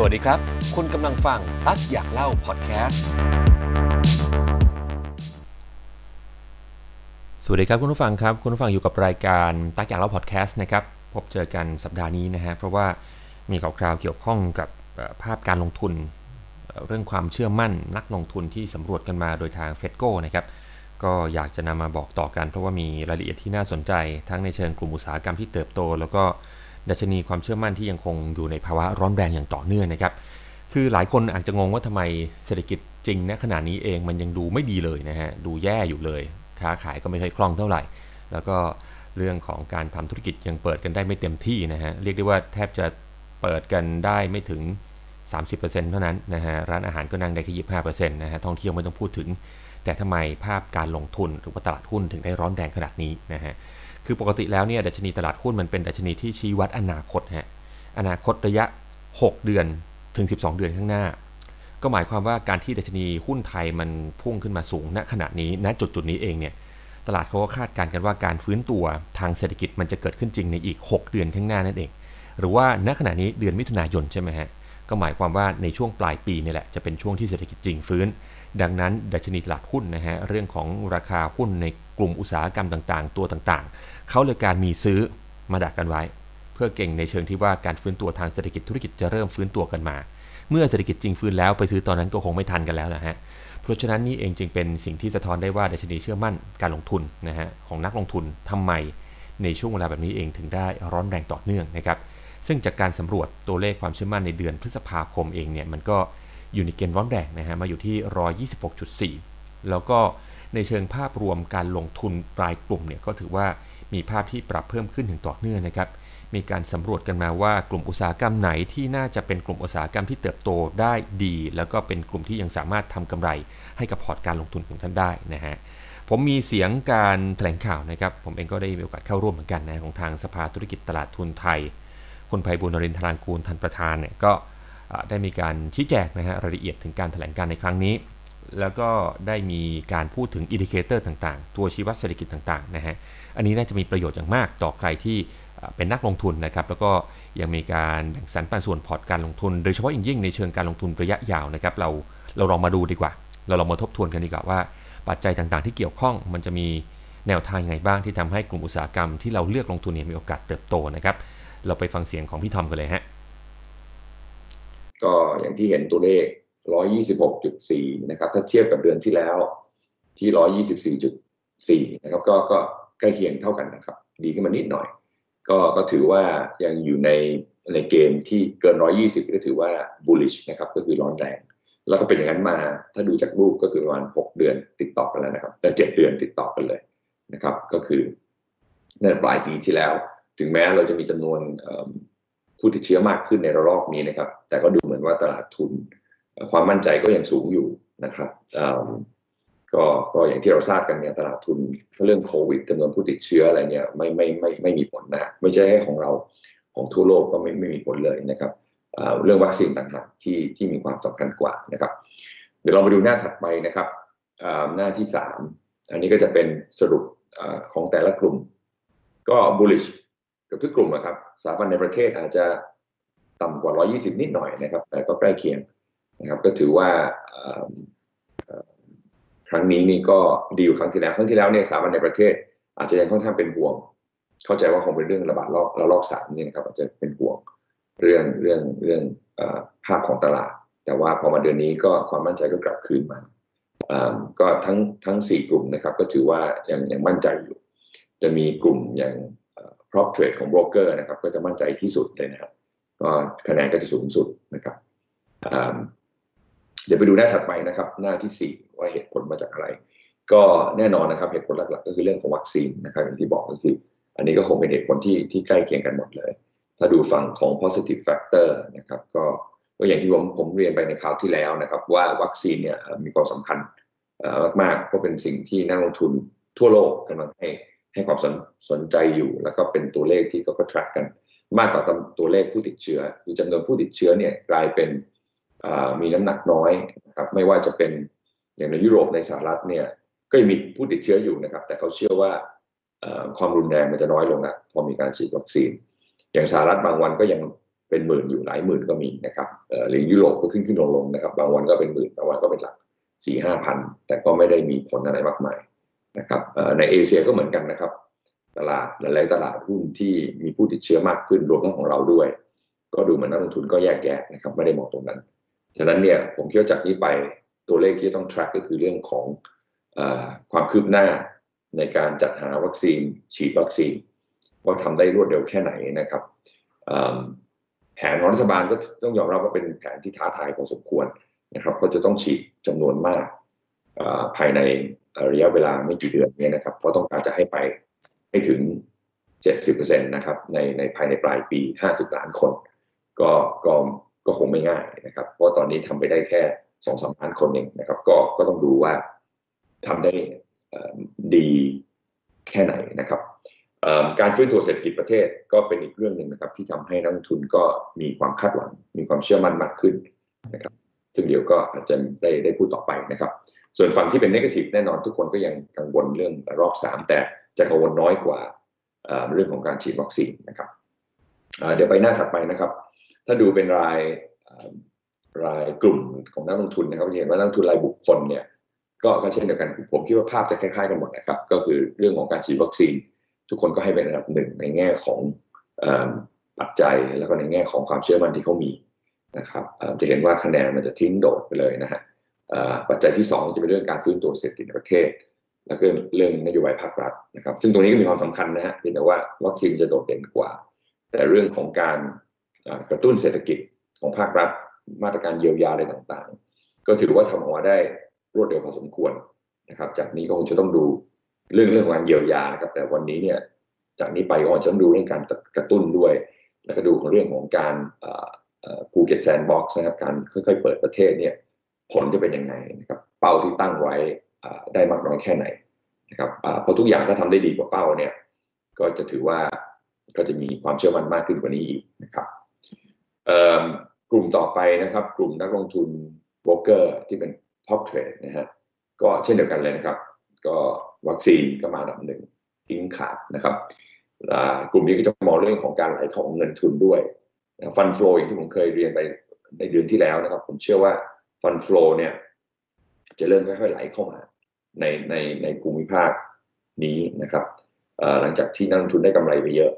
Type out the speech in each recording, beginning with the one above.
สวัสดีครับ คุณกำลังฟังตั๊กอยากเล่าพอดแคสต์ สวัสดีครับคุณผู้ฟังครับ คุณผู้ฟังอยู่กับรายการตั๊กอยากเล่าพอดแคสต์นะครับ พบเจอกันสัปดาห์นี้นะฮะ เพราะว่ามีข่าวคราวเกี่ยวข้องกับภาพการลงทุน เรื่องความเชื่อมั่นนักลงทุนที่สำรวจกันมาโดยทางเฟดโก้นะครับ ก็อยากจะนำมาบอกต่อกัน เพราะว่ามีรายละเอียดที่น่าสนใจ ทั้งในเชิงกลุ่มอุตสาหกรรมที่เติบโต แล้วก็ ดัชนีความเชื่อมั่นที่ยังคงอยู่ในภาวะร้อนแรงอย่างต่อเนื่องนะครับ คือหลายคนอาจจะงงว่าทำไมเศรษฐกิจจริงณขณะนี้เองมันยังดูไม่ดีเลยนะฮะ ดูแย่อยู่เลย ค้าขายก็ไม่เคยคล่องเท่าไหร่ แล้วก็เรื่องของการทำธุรกิจยังเปิดกันได้ไม่เต็มที่นะฮะ เรียกได้ว่าแทบจะเปิดกันได้ไม่ถึง 30%เท่านั้นนะฮะ ร้านอาหารก็นั่งได้แค่25%นะฮะ ท่องเที่ยวไม่ต้องพูดถึง แต่ทำไมภาพการลงทุนหรือว่าตลาดหุ้นถึงได้ร้อนแรงขนาดนี้นะฮะ คือปกติแล้วเนี่ยดัชนีตลาดหุ้นมันเป็นดัชนีที่ชี้วัดอนาคตฮะอนาคตระยะ 6 เดือนถึง 12 เดือนข้างหน้า ก็หมายความว่าการที่ดัชนีหุ้นไทยมันพุ่งขึ้นมาสูงณขณะนี้ณจุดจุดนี้เองเนี่ยตลาดเขาก็คาดการณ์กันว่าการฟื้นตัวทางเศรษฐกิจมันจะเกิดขึ้นจริงในอีก 6 เดือนข้างหน้านั่นเอง หรือว่าณขณะนี้เดือนมิถุนายนใช่ไหมฮะ ก็หมายความว่าในช่วงปลายปีนี่แหละจะเป็นช่วงที่เศรษฐกิจจริงฟื้น ดังนั้นดัชนีตลาดหุ้นนะฮะเรื่องของราคาหุ้นในกลุ่มอุตสาหกรรมต่างๆ ตัวต่างๆ เขาเลยการมีซื้อมาดักกันไว้ เพื่อเก่งในเชิงที่ว่าการฟื้นตัวทางเศรษฐกิจธุรกิจจะเริ่มฟื้นตัวกันมา เมื่อเศรษฐกิจจริงฟื้นแล้วไปซื้อตอนนั้นก็คงไม่ทันกันแล้วนะฮะเพราะฉะนั้นนี่เองจึงเป็นสิ่งที่สะท้อนได้ว่าดัชนีเชื่อมั่นการลงทุนนะฮะของนักลงทุนทำไมในช่วงเวลาแบบนี้เองถึงได้ร้อนแรงต่อเนื่องนะครับ ซึ่งจากการสำรวจตัวเลขความเชื่อมั่นในเดือนพฤษภาคมเองเนี่ยมันก็อยู่ในเกณฑ์ร้อนแรงนะฮะมาอยู่ที่ 126.4 แล้วก็ในเชิงภาพรวมการลงทุนรายกลุ่มเนี่ยก็ถือว่ามีภาพที่ปรับเพิ่มขึ้นถึงต่อเนื่องนะครับ มีการสำรวจกันมาว่ากลุ่มอุตสาหกรรมไหนที่น่าจะเป็นกลุ่มอุตสาหกรรมที่เติบโตได้ดี แล้วก็เป็นกลุ่มที่ยังสามารถทำกำไร ให้กับพอร์ตการลงทุนของท่านได้นะฮะผมมีเสียงการแถลงข่าวนะครับ ผมเองก็ได้มีโอกาสเข้าร่วมเหมือนกันนะของทางสภาธุรกิจตลาดทุนไทย คุณไพบูลย์ นลินทรางกูรท่านประธานเนี่ยก็ได้มีการชี้แจงนะฮะรายละเอียดถึงการแถลงการในครั้งนี้ แล้วก็ได้มีการพูดถึง indicator ต่างๆ ตัวชี้วัดเศรษฐกิจต่างๆนะฮะอันนี้น่าจะมีประโยชน์อย่างมากต่อใครที่เป็นนักลงทุนนะครับแล้วก็ยังมีการแบ่งสรรปันส่วนพอร์ตการลงทุน โดยเฉพาะอย่างยิ่งในเชิงการลงทุนระยะยาวนะครับเราเราลองมาดูดีกว่า เราลองมาทบทวนกันดีกว่าว่าปัจจัยต่างๆ ที่เกี่ยวข้องมันจะมีแนวทางยังไงบ้างที่ทำให้กลุ่มอุตสาหกรรมที่เราเลือกลงทุนเนี่ยมีโอกาสเติบโตนะครับ เราไปฟังเสียงของพี่ทอมกันเลยฮะ ก็อย่างที่เห็นตัวเลข 126.4 นะครับ ถ้าเทียบกับเดือนที่แล้วที่ 124.4 นะครับ ก็ก็ใกล้เคียงเท่ากันนะครับ ดีขึ้นมานิดหน่อย ก็ก็ถือว่ายังอยู่ในในเกณฑ์ที่เกิน 120 ก็ถือว่า bullish นะครับ ก็คือร้อนแรง แล้วก็เป็นอย่างนั้นมา ถ้าดูจากรูปก็คือประมาณ 6 เดือนติดต่อกันแล้วนะครับแต่7เดือนติดต่อกันเลยนะครับ ก็คือในปลายปีที่แล้ว ถึงแม้เราจะมีจำนวนผู้ติดเชื้อมากขึ้นในระลอกนี้นะครับ แต่ก็ดูเหมือนว่าตลาดทุนความมั่นใจก็ยังสูงอยู่นะครับก็ก็อย่างที่เราทราบกันเนี่ยตลาดทุนเรื่องโควิดจำนวนผู้ติดเชื้ออะไรเนี่ยไม่ไม่ไม่ไม่มีผลนะไม่ใช่แค่ของเราของทั่วโลกก็ไม่ไม่มีผลเลยนะครับเรื่องวัคซีนต่างหากที่ที่มีความสำคัญกว่านะครับ เดี๋ยวเรามาดูหน้าถัดไปนะครับหน้าที่สามอันนี้ก็จะเป็นสรุปของแต่ละกลุ่ม ก็ bullish กับทุกกลุ่มนะครับสถาบันในประเทศอาจจะต่ำกว่า 120 นิดหน่อยนะครับ แต่ก็ใกล้เคียงนะครับ ก็ถือว่าครั้งนี้นี่ก็ดีกว่าครั้งที่แล้ว ครั้งที่แล้วเนี่ยสถาบันในประเทศ อาจจะยังค่อนข้างเป็นห่วง เข้าใจว่าคงเป็นเรื่องระบาดรอบระลอกสามนี่นะครับอาจจะเป็นห่วงเรื่องเรื่องเรื่องภาพของตลาด แต่ว่าพอมาเดือนนี้ก็ความมั่นใจก็กลับคืนมาก็ทั้งทั้งสี่กลุ่มนะครับ ก็ถือว่ายังยังมั่นใจอยู่ จะมีกลุ่มอย่าง prop trade ของโบรกเกอร์นะครับก็จะมั่นใจที่สุดเลยนะครับก็คะแนนก็จะสูงสุดนะครับเดี๋ยวไปดูหน้าถัดไปนะครับ หน้าที่ 4 ว่าเหตุผลมาจากอะไร ก็แน่นอนนะครับเหตุผลหลักๆ ก็คือเรื่องของวัคซีนนะครับอย่างที่บอกก็คือ อันนี้ก็คงเป็นเหตุผลที่ที่ใกล้เคียงกันหมดเลย ถ้าดูฝั่งของ positive factor นะครับก็ก็อย่างที่ผมผมเรียนไปในคราวที่แล้วนะครับ ว่าวัคซีนเนี่ยมีความสำคัญมากๆเพราะเป็นสิ่งที่นักลงทุนทั่วโลกกำลังให้ ให้ความสนสนใจอยู่ แล้วก็เป็นตัวเลขที่เขาก็ track กัน มากกว่าตัวเลขผู้ติดเชื้อคือจำนวนผู้ติดเชื้อเนี่ยกลายเป็นมีน้ำหนักน้อยนะครับไม่ว่าจะเป็นอย่างในยุโรปในสหรัฐเนี่ยก็ยังมีผู้ติดเชื้ออยู่นะครับ แต่เขาเชื่อว่าความรุนแรงมันจะน้อยลงนะพอมีการฉีดวัคซีน อย่างสหรัฐบางวันก็ยังเป็นหมื่นอยู่หลายหมื่นก็มีนะครับหรือยุโรปก็ขึ้นขึ้นลงลงนะครับ บางวันก็เป็นหมื่นบางวันก็เป็นหลักสี่ห้าพันแต่ก็ไม่ได้มีผลอะไรมากมาย นะครับในเอเชียก็เหมือนกันนะครับ ตลาดหลายๆตลาดหุ้นที่มีผู้ติดเชื้อมากขึ้นรวมทั้งของเราด้วย ก็ดูเหมือนนักลงทุนก็แยกแยะนะครับไม่ได้มองตรงนั้นฉะนั้นเนี่ยผมคิดว่าจากนี้ไปตัวเลขที่ต้อง track ก็คือเรื่องของอความคืบหน้าในการจัดหาวัคซีน ฉีดวัคซีนว่าทำได้รวดเร็วแค่ไหนนะครับแผนของรัฐบาลก็ต้องยอมรับว่าเป็นแผนที่ท้าทายพอสมควรนะครับเพราะจะต้องฉีดจำนวนมากภายใน ระยะเวลาไม่กี่เดือนนี้นะครับเพราะต้องการจะให้ไปให้ถึง 70%นะครับในในภายในปลายปี 50 ล้านคน ก็ก็ก็คงไม่ง่ายนะครับ เพราะตอนนี้ทำไปได้แค่สองสามล้านคนเองนะครับ ก็ก็ต้องดูว่าทำได้ดีแค่ไหนนะครับการฟื้นตัวเศรษฐกิจประเทศก็เป็นอีกเรื่องหนึ่งนะครับ ที่ทำให้นักทุนก็มีความคาดหวัง มีความเชื่อมั่นมากขึ้นนะครับซึ่งเดี๋ยวก็อาจจะได้ได้พูดต่อไปนะครับ ส่วนฝั่งที่เป็นนกาทีฟแน่นอนทุกคนก็ยังกังวลเรื่องรอบสามแต่จะกังวลน้อยกว่าเรื่องของการฉีดวัคซีนนะครับเดี๋ยวไปหน้าถัดไปนะครับ ถ้าดูเป็นรายรายกลุ่มของนักลงทุนนะครับจะเห็นว่านักลงทุนรายบุคคลเนี่ยก็เช่นเดียวกันผมคิดว่าภาพจะคล้ายๆกันหมดนะครับ ก็คือเรื่องของการฉีดวัคซีน ทุกคนก็ให้เป็นอันดับหนึ่งในแง่ของปัจจัยแล้วก็ในแง่ของความเชื่อมั่นที่เขามีนะครับจะเห็นว่าคะแนนมันจะทิ้งโดดไปเลยนะฮะ ปัจจัยที่2จะเป็นเรื่องการฟื้นตัวเศรษฐกิจในประเทศ แล้วก็เรื่องนโยบายภาครัฐนะครับ ซึ่งตรงนี้ก็มีความสำคัญนะฮะเพียงแต่ว่าวัคซีนจะโดดเด่นกว่า แต่เรื่องของการกระตุ้นเศรษฐกิจของภาครัฐ มาตรการเยียวยาอะไรต่างๆ ก็ถือว่าทำออกมาได้รวดเร็วพอสมควรนะครับ จากนี้ก็คงจะต้องดูเรื่องเรื่องของการเยียวยานะครับ แต่วันนี้เนี่ยจากนี้ไปก็จะต้องดูเรื่องการกระตุ้นด้วย แล้วก็ดูของเรื่องของการภูเก็ต sandbox นะครับการค่อยๆเปิดประเทศเนี่ย ผลจะเป็นยังไงนะครับเป้าที่ตั้งไว้ได้มากน้อยแค่ไหนนะครับเพราะทุกอย่างถ้าทำได้ดีกว่าเป้าเนี่ยก็จะถือว่าก็จะมีความเชื่อมั่นมากขึ้นกว่านี้อีกนะครับกลุ่มต่อไปนะครับ กลุ่มนักลงทุนโบรกเกอร์ที่เป็น prop trade นะฮะก็เช่นเดียวกันเลยนะครับ ก็วัคซีนก็มาอันดับหนึ่งทิ้งขาดนะครับกลุ่มนี้ก็จะมองเรื่องของการไหลของเงินทุนด้วยฟันฟลออย่างที่ผมเคยเรียนไปในเดือนที่แล้วนะครับ ผมเชื่อว่า ฟันฟลอเนี่ยจะเริ่มค่อยๆไหลเข้ามาในในในภูมิภาคนี้นะครับหลังจากที่นักลงทุนได้กำไรไปเยอะ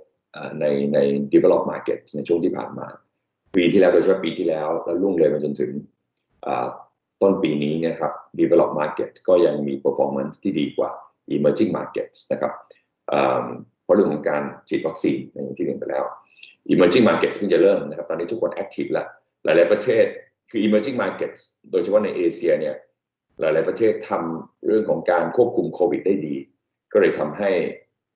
ในใน develop market ในช่วงที่ผ่านมา ปีที่แล้วโดยเฉพาะปีที่แล้ว แล้วล่วงเลยมาจนถึงต้นปีนี้นะครับ develop market ก็ยังมี performance ที่ดีกว่า emerging markets นะครับเพราะเรื่องของการฉีดวัคซีนอย่างที่เรียนไปแล้ว emerging markets เพิ่งจะเริ่มนะครับ ตอนนี้ทุกคน active แล้ว หลาย ๆ ประเทศ คือ emerging markets โดยเฉพาะในเอเชียเนี่ยหลาย ๆ ประเทศทำเรื่องของการควบคุมโควิดได้ดี ก็เลยทำให้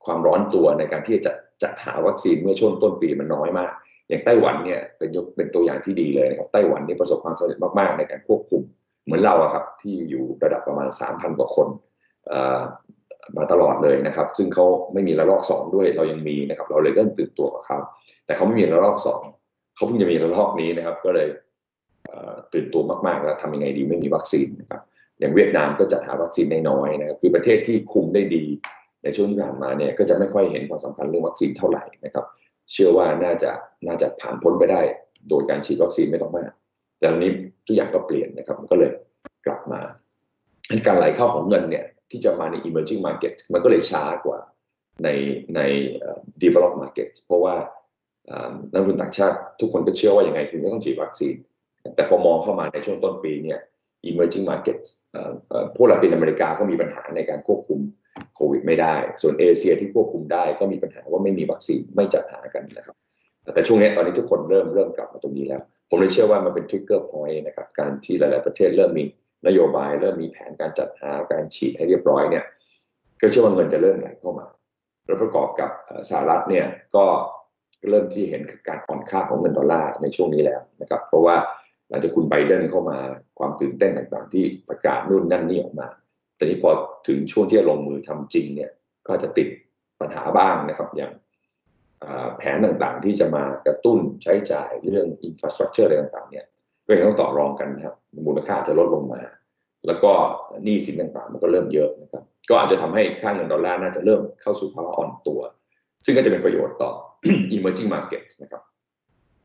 ความร้อนตัวในการที่จะจัดหาวัคซีนเมื่อช่วงต้นปีมันน้อยมาก อย่างไต้หวันเนี่ยเป็นยกเป็นตัวอย่างที่ดีเลยนะครับไต้หวันนี่ประสบความสำเร็จมาก ๆ ในการควบคุมเหมือนเราครับที่อยู่ระดับประมาณ 3,000 กว่าคนมาตลอดเลยนะครับ ซึ่งเขาไม่มีระลอกสองด้วยเรายังมีนะครับ เราเลยเริ่มตื่นตัวกับเขาแต่เขาไม่มีระลอกสองเขาเพิ่งจะมีระลอกนี้นะครับ ก็เลย ตื่นตัวมากๆแล้วทำยังไงดีไม่มีวัคซีนนะครับอย่างเวียดนามก็จะหาวัคซีนได้น้อยนะครับคือประเทศที่คุมได้ดี ในช่วงที่ผ่านมาเนี่ยก็จะไม่ค่อยเห็นความสำคัญเรื่องวัคซีนเท่าไหร่นะครับ เชื่อว่าน่าจะน่าจะผ่านพ้นไปได้ โดยการฉีดวัคซีนไม่ต้องมาก แต่ตอนนี้ทุกอย่างก็เปลี่ยนนะครับก็เลยกลับมาการไหลเข้าของเงินเนี่ยที่จะมาใน emerging market มันก็เลยช้ากว่าในใน develop market เพราะว่านักลงทุนต่างชาติทุกคนก็เชื่อว่าอย่างไงคุณก็ต้องฉีดวัคซีน แต่พอมองเข้ามาในช่วงต้นปีเนี่ย emerging market พวกลาตินอเมริกาก็มีปัญหาในการควบคุมโควิดไม่ได้ ส่วนเอเชียที่ควบคุมได้ก็มีปัญหาว่าไม่มีวัคซีนไม่จัดหากันนะครับ แต่ช่วงนี้ตอนนี้ทุกคนเริ่มเริ่มกลับมาตรงนี้แล้ว ผมเลยเชื่อว่ามันเป็น trigger point นะครับ การที่หลาย ๆ ประเทศเริ่มมีนโยบาย เริ่มมีแผนการจัดหาการฉีดให้เรียบร้อยเนี่ย ก็เชื่อว่าเงินจะเริ่มไหลเข้ามา แล้วประกอบกับสหรัฐเนี่ยก็เริ่มที่เห็นการอ่อนค่าของเงินดอลลาร์ในช่วงนี้แล้วนะครับ เพราะว่า หลังจากคุณไบเดนเข้ามาความตื่นเต้นต่างๆ ที่ประกาศนู่นนั่นนี่ออกมา แต่นี้พอถึงช่วงที่ลงมือทำจริงเนี่ยก็จะติดปัญหาบ้างนะครับอย่างแผนต่างๆ ที่จะมากระตุ้นใช้จ่ายเรื่องอินฟราสตรักเจอร์อะไรต่างๆเนี่ยก็ยังต้องต่อรองกันนะครับมูลค่าจะลดลงมา แล้วก็หนี้สินต่างๆ มันก็เริ่มเยอะนะครับ ก็อาจจะทำให้ค่าเงินดอลลาร์น่าจะเริ่มเข้าสู่ภาวะอ่อนตัว ซึ่งก็จะเป็นประโยชน์ต่อ emerging markets นะครับ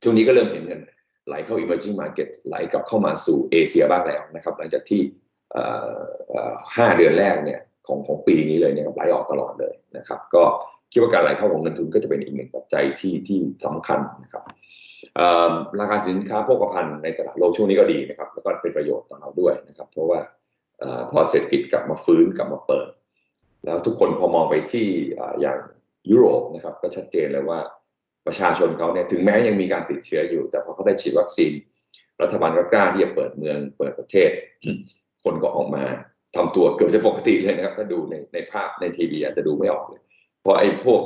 ช่วงนี้ก็เริ่มเห็นเงิน ไหลเข้า emerging market ไหลกลับเข้ามาสู่เอเชียบ้างแล้วนะครับ หลังจากที่ห้าเดือนแรกเนี่ยของของปีนี้เลยเนี่ยไหลออกตลอดเลยนะครับ ก็คิดว่าการไหลเข้าของเงินทุนก็จะเป็นอีกหนึ่งปัจจัยที่ที่สำคัญนะครับราคาสินค้าโภคภัณฑ์ในตลาดโลกช่วงนี้ก็ดีนะครับ แล้วก็เป็นประโยชน์ต่อเราด้วยนะครับ เพราะว่าพอเศรษฐกิจกลับมาฟื้นกลับมาเปิด แล้วทุกคนพอมองไปที่อย่างยุโรปนะครับ ก็ชัดเจนเลยว่า ประชาชนเขาเนี่ยถึงแม้ยังมีการติดเชื้ออยู่ แต่พอเขาได้ฉีดวัคซีนรัฐบาลก็กล้าที่จะเปิดเมืองเปิดประเทศ คนก็ออกมาทำตัวเกือบจะปกติเลยนะครับ ถ้าดูในในภาพในทีวีอาจจะดูไม่ออกเลยเพราะไอ้พวก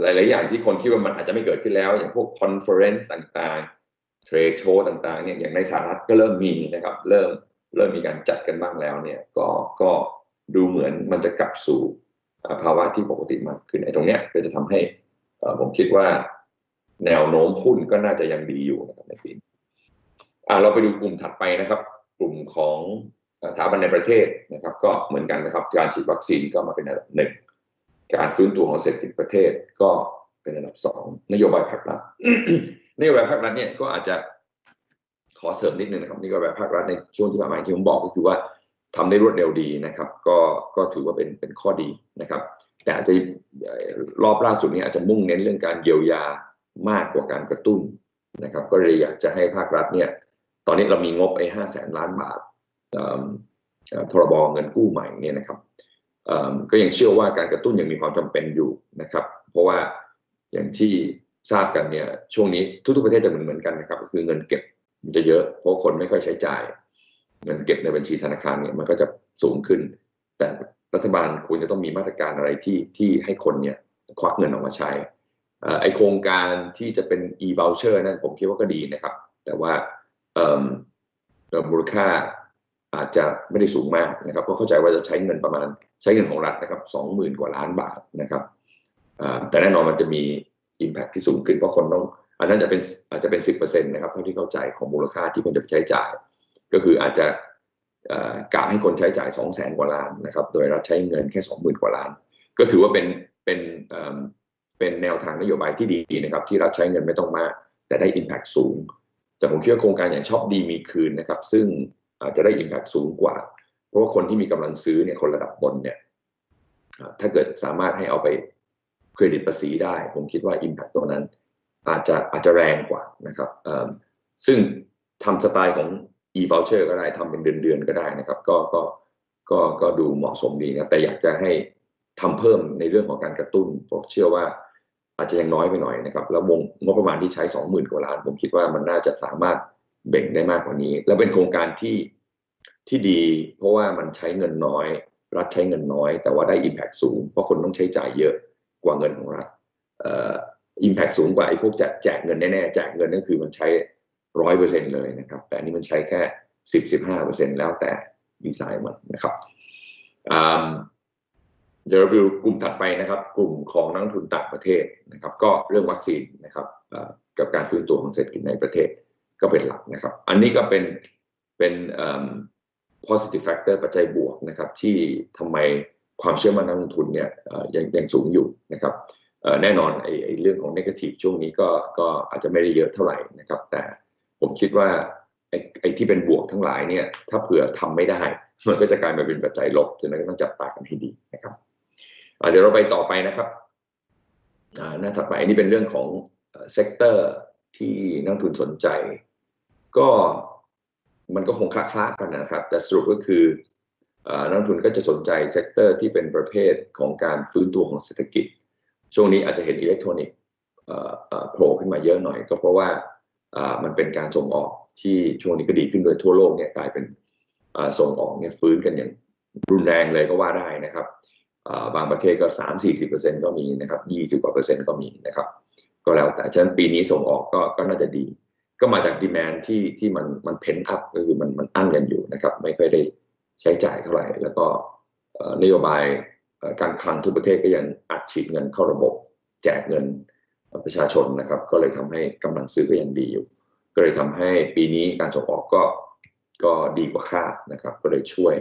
หลาย ๆ อย่างที่คนคิดว่ามันอาจจะไม่เกิดขึ้นแล้ว อย่างพวก conference ต่างๆ trade show ต่าง ๆ เนี่ยอย่างในสหรัฐก็เริ่มมีนะครับ เริ่มเริ่มมีการจัดกันบ้างแล้วเนี่ยก็ก็ดูเหมือนมันจะกลับสู่ภาวะที่ปกติมากขึ้นไอ้ตรงเนี้ยก็จะทำให้ ผมคิดว่าแนวโน้มหุ้นก็น่าจะยังดีอยู่นะครับในปีอ่าเราไปดูกลุ่มถัดไปนะครับ กลุ่มของสถาบันในประเทศนะครับ ก็เหมือนกันนะครับ การฉีดวัคซีนก็มาเป็นอันดับหนึ่งการฟื้นตัวของเศรษฐกิจประเทศก็เป็นอันดับสองนโยบายภาครัฐนโยบายภาครัฐเนี่ยก็อาจจะขอเสริมนิดนึงนะครับนโยบายภาครัฐในช่วงที่ผ่านมาที่ผมบอกก็คือว่าทำได้รวดเร็วดีนะครับ ก็ก็ถือว่าเป็นเป็นข้อดีนะครับ แต่อาจจะรอบล่าสุดนี้อาจจะมุ่งเน้นเรื่องการเยียวยามากกว่าการกระตุ้นนะครับ ก็เลยอยากจะให้ภาครัฐเนี่ย ตอนนี้เรามีงบไอ้ห้าแสนล้านบาทพรบเงินกู้ใหม่เนี่ยนะครับก็ยังเชื่อว่าการกระตุ้นยังมีความจำเป็นอยู่นะครับ เพราะว่าอย่างที่ทราบกันเนี่ยช่วงนี้ทุกๆประเทศจะเหมือนเหมือนกันนะครับ ก็คือเงินเก็บมันจะเยอะเพราะคนไม่ค่อยใช้จ่าย เงินเก็บในบัญชีธนาคารเนี่ยมันก็จะสูงขึ้น แต่ รัฐบาลควรจะต้องมีมาตรการอะไรที่ที่ให้คนเนี่ยควักเงินออกมาใช้ไอโครงการที่จะเป็น e-voucher นั่นผมคิดว่าก็ดีนะครับ แต่ว่ามูลค่าอาจจะไม่ได้สูงมากนะครับเพราะเข้าใจว่าจะใช้เงินประมาณใช้เงินของรัฐนะครับสองหมื่นกว่าล้านบาทนะครับแต่แน่นอนมันจะมี Impact ที่สูงขึ้นเพราะคนต้องอันนั้นจะเป็นอาจจะเป็นสิบเปอร์เซ็นต์นะครับเท่าที่เข้าใจของมูลค่าที่คนจะไปใช้จ่าย ก็คืออาจจะ กะให้คนใช้จ่ายสองแสนกว่าล้านนะครับ โดยรัฐใช้เงินแค่สองหมื่นกว่าล้าน ก็ถือว่าเป็นเป็นเป็นแนวทางนโยบายที่ดีนะครับที่รัฐใช้เงินไม่ต้องมาก แต่ได้ Impact สูง แต่ผมคิดว่าโครงการอย่างชอบดีมีคืนนะครับ ซึ่งอาจจะได้ Impact สูงกว่า เพราะว่าคนที่มีกำลังซื้อเนี่ยคนระดับบนเนี่ยถ้าเกิดสามารถให้เอาไปเครดิตภาษีได้ ผมคิดว่า Impact ตัวนั้น อาจจะอาจจะแรงกว่านะครับซึ่งทำสไตล์ของ e-voucher ก็ได้ทำเป็นเดือนๆก็ได้นะครับ ก็ก็ก็ก็ดูเหมาะสมดีนะแต่อยากจะให้ทำเพิ่มในเรื่องของการกระตุ้นผมเชื่อว่าอาจจะยังน้อยไปหน่อยนะครับ แล้ววงงบประมาณที่ใช้สองหมื่นกว่าล้าน ผมคิดว่ามันน่าจะสามารถเบ่งได้มากกว่านี้ แล้วเป็นโครงการที่ที่ดี เพราะว่ามันใช้เงินน้อย รัฐใช้เงินน้อย แต่ว่าได้ Impact สูง เพราะคนต้องใช้จ่ายเยอะกว่าเงินของรัฐอ่อ Impact สูงกว่าไอ้พวกแจกแจกเงินแน่ๆแจกเงินนั่นคือมันใช้ ร้อยเปอร์เซ็นเลยนะครับ แต่อันนี้มันใช้แค่สิบสิบห้าเปอร์เซ็นแล้วแต่ดีไซน์มันนะครับเดี๋ยวเราดูกลุ่มถัดไปนะครับ กลุ่มของนักทุนต่างประเทศนะครับ ก็เรื่องวัคซีนนะครับกับการฟื้นตัวของเศรษฐกิจในประเทศก็เป็นหลักนะครับ อันนี้ก็เป็นเป็น positive factor ปัจจัยบวกนะครับ ที่ทำไมความเชื่อมั่นนักลงทุนเนี่ยยังยังสูงอยู่นะครับแน่นอนไอ้ไอเรื่องของ negative ช่วงนี้ก็ก็อาจจะไม่ได้เยอะเท่าไหร่นะครับ แต่ ผมคิดว่าไอ้ไอที่เป็นบวกทั้งหลายเนี่ย ถ้าเผื่อทำไม่ได้ มันก็จะกลายมาเป็นปัจจัยลบฉะนั้นก็ต้องจับตากันให้ดีนะครับเดี๋ยวเราไปต่อไปนะครับหน้าถัดไปอันนี้เป็นเรื่องของsector ที่นักลงทุนสนใจ ก็มันก็คงคล้ายๆกันนะครับ แต่สรุปก็คือนักลงทุนก็จะสนใจ sector ที่เป็นประเภทของการฟื้นตัวของเศรษฐกิจ ช่วงนี้อาจจะเห็นอิเล็กทรอนิกส์โผล่ขึ้นมาเยอะหน่อย ก็เพราะว่า มันเป็นการส่งออกที่ช่วงนี้ก็ดีขึ้นโดยทั่วโลกเนี่ยกลายเป็นส่งออกเนี่ยฟื้นกันอย่างรุนแรงเลยก็ว่าได้นะครับบางประเทศก็สามสี่สิบเปอร์เซ็นก็มีนะครับยี่สิบกว่าเปอร์เซ็นต์ก็มีนะครับ ก็แล้วแต่ฉะนั้นปีนี้ส่งออกก็ก็น่าจะดี ก็มาจากดีแมนที่ที่มันมันเพนอัพก็คือมันมันอั้นกันอยู่นะครับ ไม่ค่อยได้ใช้จ่ายเท่าไหร่ แล้วก็นโยบายการคลังทุกประเทศก็ยังอัดฉีดเงินเข้าระบบ แจกเงิน ประชาชนนะครับ ก็เลยทำให้กำลังซื้อก็ยังดีอยู่ ก็เลยทำให้ปีนี้การส่งออกก็ก็ดีกว่าคาดนะครับ ก็เลยช่วย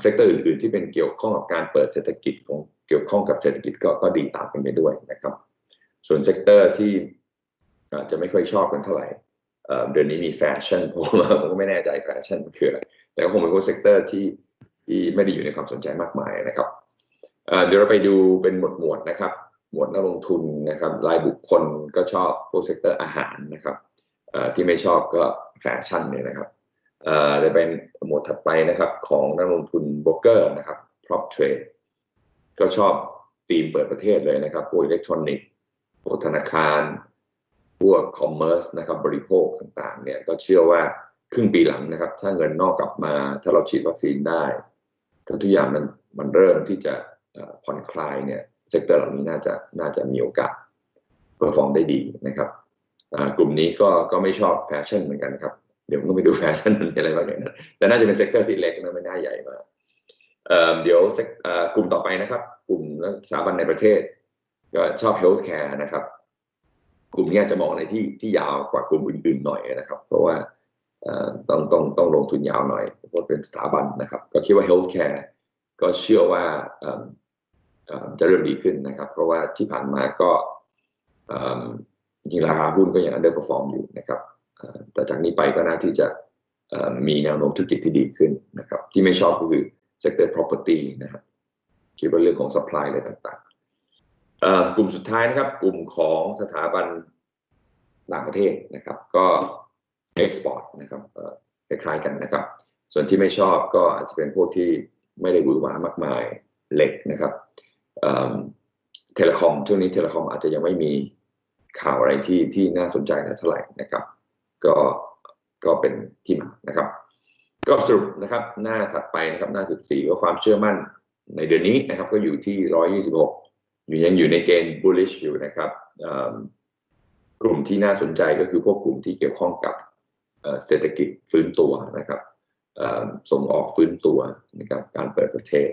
sector อื่นๆที่เป็นเกี่ยวข้องกับการเปิดเศรษฐกิจของเกี่ยวข้องกับเศรษฐกิจก็ก็ดีตามกันไปด้วยนะครับ ส่วน sector ที่อาจจะไม่ค่อยชอบกันเท่าไหร่เดือนนี้มีแฟชั่นผมผมก็ไม่แน่ใจแฟชั่นคืออะไรแต่ก็คงเป็นพวก sector ที่ที่ไม่ได้อยู่ในความสนใจมากมายนะครับเดี๋ยวเราไปดูเป็นหมวดหมวดนะครับ หมวดนักลงทุนนะครับรายบุคคลก็ชอบพวก sector อาหารนะครับที่ไม่ชอบก็แฟชั่นเนี่ยนะครับเดี๋ยวเป็นหมวดถัดไปนะครับของนักลงทุนโบรกเกอร์นะครับ prop trade ก็ชอบธีมเปิดประเทศเลยนะครับพวกอิเล็กทรอนิกส์พวกธนาคาร พวก commerce นะครับบริโภคต่างๆเนี่ยก็เชื่อว่าครึ่งปีหลังนะครับ ถ้าเงินนอกกลับมาถ้าเราฉีดวัคซีนได้ ถ้าทุกอย่างมันมันเริ่มที่จะผ่อนคลายเนี่ย sector เหล่านี้น่าจะน่าจะมีโอกาส perform ได้ดีนะครับกลุ่มนี้ก็ก็ไม่ชอบแฟชั่นเหมือนกันครับ เดี๋ยวต้องไปดูแฟชั่นมันอะไรบ้างเนี่ยแต่น่าจะเป็น sector ที่เล็กนะไม่น่าใหญ่มากเดี๋ยวกลุ่มต่อไปนะครับ กลุ่มสถาบันในประเทศ ก็ชอบ healthcare นะครับ กลุ่มนี้จะมองอะไรที่ที่ยาวกว่ากลุ่มอื่น ๆ หน่อยนะครับ เพราะว่าต้องต้องต้องลงทุนยาวหน่อยเพราะเป็นสถาบันนะครับ ก็คิดว่า healthcareก็เชื่อว่า จะเริ่มดีขึ้นนะครับ เพราะว่าที่ผ่านมาก็จริงราคาหุ้นก็ยัง underperform อยู่นะครับแต่จากนี้ไปก็น่าที่จะมีแนวโน้มธุรกิจที่ดีขึ้นนะครับ ที่ไม่ชอบก็คือ sector property นะครับคิดว่าเรื่องของ supply อะไรต่างๆกลุ่มสุดท้ายนะครับ กลุ่มของสถาบันต่างประเทศนะครับ ก็ export นะครับคล้ายๆกันนะครับ ส่วนที่ไม่ชอบก็อาจจะเป็นพวกที่ไม่ได้หวือหวามากมายเหล็กนะครับ เทเลคอมช่วงนี้เทเลคอมอาจจะยังไม่มีข่าวอะไรที่ที่น่าสนใจนะเท่าไหร่นะครับ ก็ก็เป็นที่มานะครับ ก็สรุปนะครับหน้าถัดไปนะครับหน้าสิบสี่ก็ความเชื่อมั่นในเดือนนี้นะครับก็อยู่ที่ร้อยี่สิบหกอยู่ยังอยู่ในเกณฑ์ bullish อยู่นะครับกลุ่มที่น่าสนใจก็คือพวกกลุ่มที่เกี่ยวข้องกับเศรษฐกิจฟื้นตัวนะครับส่งออกฟื้นตัวนะครับการเปิดประเทศ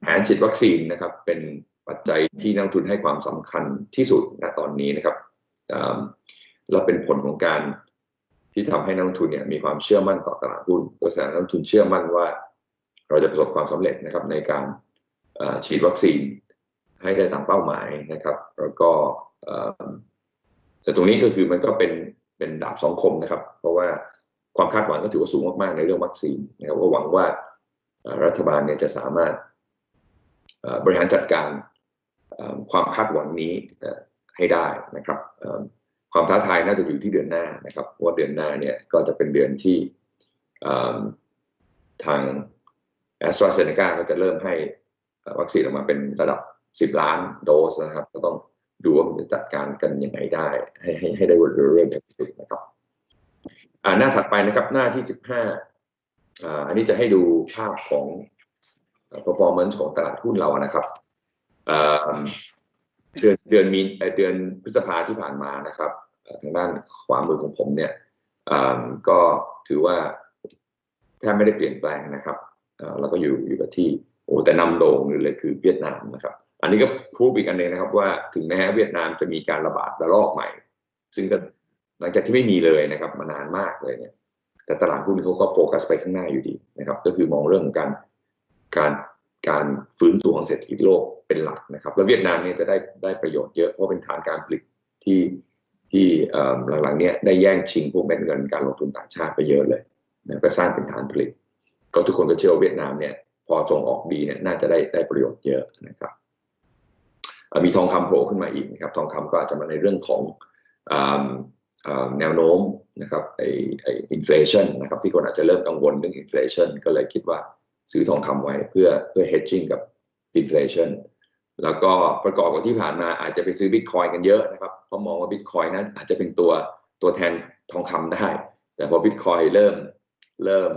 แผนฉีดวัคซีนนะครับเป็นปัจจัยที่นักทุนให้ความสำคัญที่สุดณตอนนี้นะครับและเป็นผลของการที่ทำให้นักลงทุนเนี่ยมีความเชื่อมั่นต่อตลาดหุ้นโดยสนักลงทุนเชื่อมั่นว่า เราจะประสบความสำเร็จนะครับในการฉีดวัคซีนให้ได้ตามเป้าหมายนะครับ แล้วก็แต่ตรงนี้ก็คือมันก็เป็นเป็นดาบสองคมนะครับ เพราะว่าความคาดหวังก็ถือว่าสูงมากๆในเรื่องวัคซีนนะครับก็หวังว่ารัฐบาลเนี่ยจะสามารถ บริหารจัดการความคาดหวังนี้ให้ได้นะครับความท้าทายน่าจะอยู่ที่เดือนหน้านะครับว่าเดือนหน้าเนี่ยก็จะเป็นเดือนที่ทางแอสตราเซเนกาก็จะเริ่มให้วัคซีนออกมาเป็นระดับ 10 ล้านโดสนะครับ ก็ต้องดูว่ามันจะจัดการกันยังไงได้ ให้ให้ให้ได้เรื่อยๆที่สุดนะครับหน้าถัดไปนะครับหน้าที่ 15อันนี้จะให้ดูภาพของ performance ของตลาดหุ้นเรานะครับเดือนเดือนมีเดือนพฤษภาที่ผ่านมานะครับทางด้านขวามือของผมเนี่ยก็ถือว่าแทบไม่ได้เปลี่ยนแปลงนะครับแล้วก็อยู่อยู่กับที่โอ้แต่นำโด่งเลยคือเวียดนามนะครับ อันนี้ก็พูดอีกอันหนึ่งนะครับ ว่าถึงแม้เวียดนามจะมีการระบาดระลอกใหม่ ซึ่งก็หลังจากที่ไม่มีเลยนะครับ มานานมากเลยเนี่ย แต่ตลาดหุ้นเขาก็โฟกัสไปข้างหน้าอยู่ดีนะครับ ก็คือมองเรื่องของการ การการฟื้นตัวของเศรษฐกิจโลกเป็นหลักนะครับ แล้วเวียดนามเนี่ยจะได้ได้ประโยชน์เยอะ เพราะเป็นฐานการผลิตที่ที่หลังๆเนี้ยได้แย่งชิงพวกเม็ดเงินการลงทุนต่างชาติไปเยอะเลยนะก็สร้างเป็นฐานผลิต ก็ทุกคนก็เชื่อว่าเวียดนามเนี่ยพอส่งออกดีเนี่ยน่าจะได้ได้ประโยชน์เยอะนะครับมีทองคำโผล่ขึ้นมาอีกนะครับทองคำก็อาจจะมาในเรื่องของแนวโน้มนะครับไอไออินฟลชันนะครับที่คนอาจจะเริ่มกังวลเรื่องอินฟลชันก็เลยคิดว่า ซื้อทองคำไว้เพื่อเพื่อ hedging กับ inflation แล้วก็ประกอบกับที่ผ่านมาอาจจะไปซื้อบิตคอยน์กันเยอะนะครับเพราะมองว่าบิตคอยน์นั้นอาจจะเป็นตัวตัวแทนทองคำได้ แต่พอบิตคอยน์เริ่มเริ่ม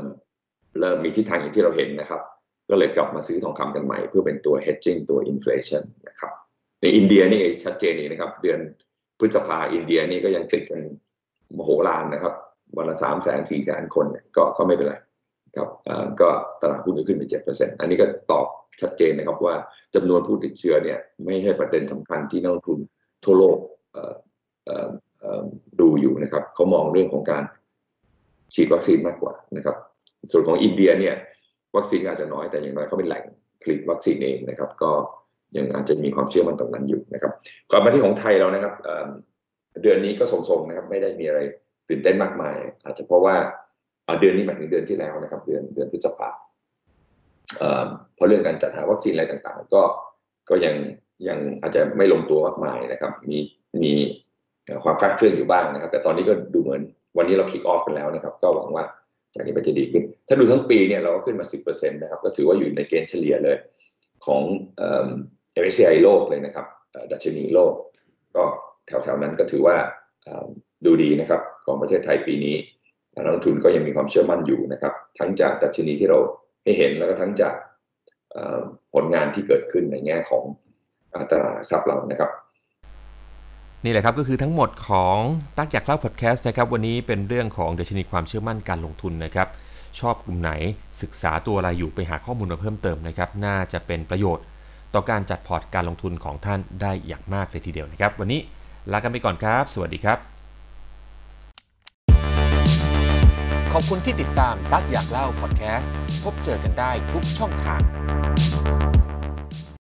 เริ่มมีทิศทางอย่างที่เราเห็นนะครับ ก็เลยกลับมาซื้อทองคำกันใหม่ เพื่อเป็นตัว hedging ตัว inflation นะครับในอินเดียนี่ชัดเจนนี่นะครับ เดือนพฤษภาอินเดียนี่ก็ยังติดกันมโหฬารนะครับ วันละสามแสนสี่แสนคนก็ก็ไม่เป็นไร ครับก็ตลาดหุ้นขึ้นไปเจ็ดเปอร์เซ็นต์อันนี้ก็ตอบชัดเจนนะครับว่าจำนวนผู้ติดเชื้อเนี่ยไม่ใช่ประเด็นสำคัญที่นักลงทุนทั่วโลกดูอยู่นะครับเขามองเรื่องของการฉีดวัคซีนมากกว่านะครับ ส่วนของอินเดียเนี่ยวัคซีนอาจจะน้อยแต่อย่างน้อยเขาเป็นแหล่งผลิตวัคซีนเองนะครับ ก็ยังอาจจะมีความเชื่อมั่นตรงนั้นอยู่นะครับกลับมาที่ของไทยเรานะครับเดือนนี้ก็ทรงๆนะครับ ไม่ได้มีอะไรตื่นเต้นมากมาย อาจจะเพราะว่า เดือนนี้หมายถึงเดือนที่แล้วนะครับ เดือนเดือนพฤษภาเพราะเรื่องการจัดหาวัคซีนอะไรต่างๆ ก็ก็ยังยังอาจจะไม่ลงตัวมากมายนะครับ มีมีความคลาดเคลื่อนอยู่บ้างนะครับ แต่ตอนนี้ก็ดูเหมือนวันนี้เราคิกออฟกันแล้วนะครับ ก็หวังว่าจากนี้ไปจะดีขึ้น ถ้าดูทั้งปีเนี่ยเราก็ขึ้นมา 10%นะครับ ก็ถือว่าอยู่ในเกณฑ์เฉลี่ยเลยของเอ่อ MSCI โลกเลยนะครับ ดัชนีโลก ก็แถวๆนั้นก็ถือว่าดูดีนะครับของประเทศไทยปีนี้ นักลงทุนก็ยังมีความเชื่อมั่นอยู่นะครับ ทั้งจากดัชนีที่เราให้เห็นแล้วก็ทั้งจากผลงานที่เกิดขึ้นในแง่ของตลาดทรัพย์เรานะครับ นี่แหละครับก็คือทั้งหมดของตักจากเล่าพอดแคสต์นะครับ วันนี้เป็นเรื่องของดัชนีความเชื่อมั่นการลงทุนนะครับ ชอบกลุ่มไหนศึกษาตัวอะไรอยู่ไปหาข้อมูลมาเพิ่มเติมนะครับ น่าจะเป็นประโยชน์ ต่อการจัดพอร์ตการลงทุนของท่านได้อย่างมากเลยทีเดียวนะครับ วันนี้ลากันไปก่อนครับ สวัสดีครับ ขอบคุณที่ติดตามตักอยากเล่าพอดแคสต์ พบเจอกันได้ทุกช่องทาง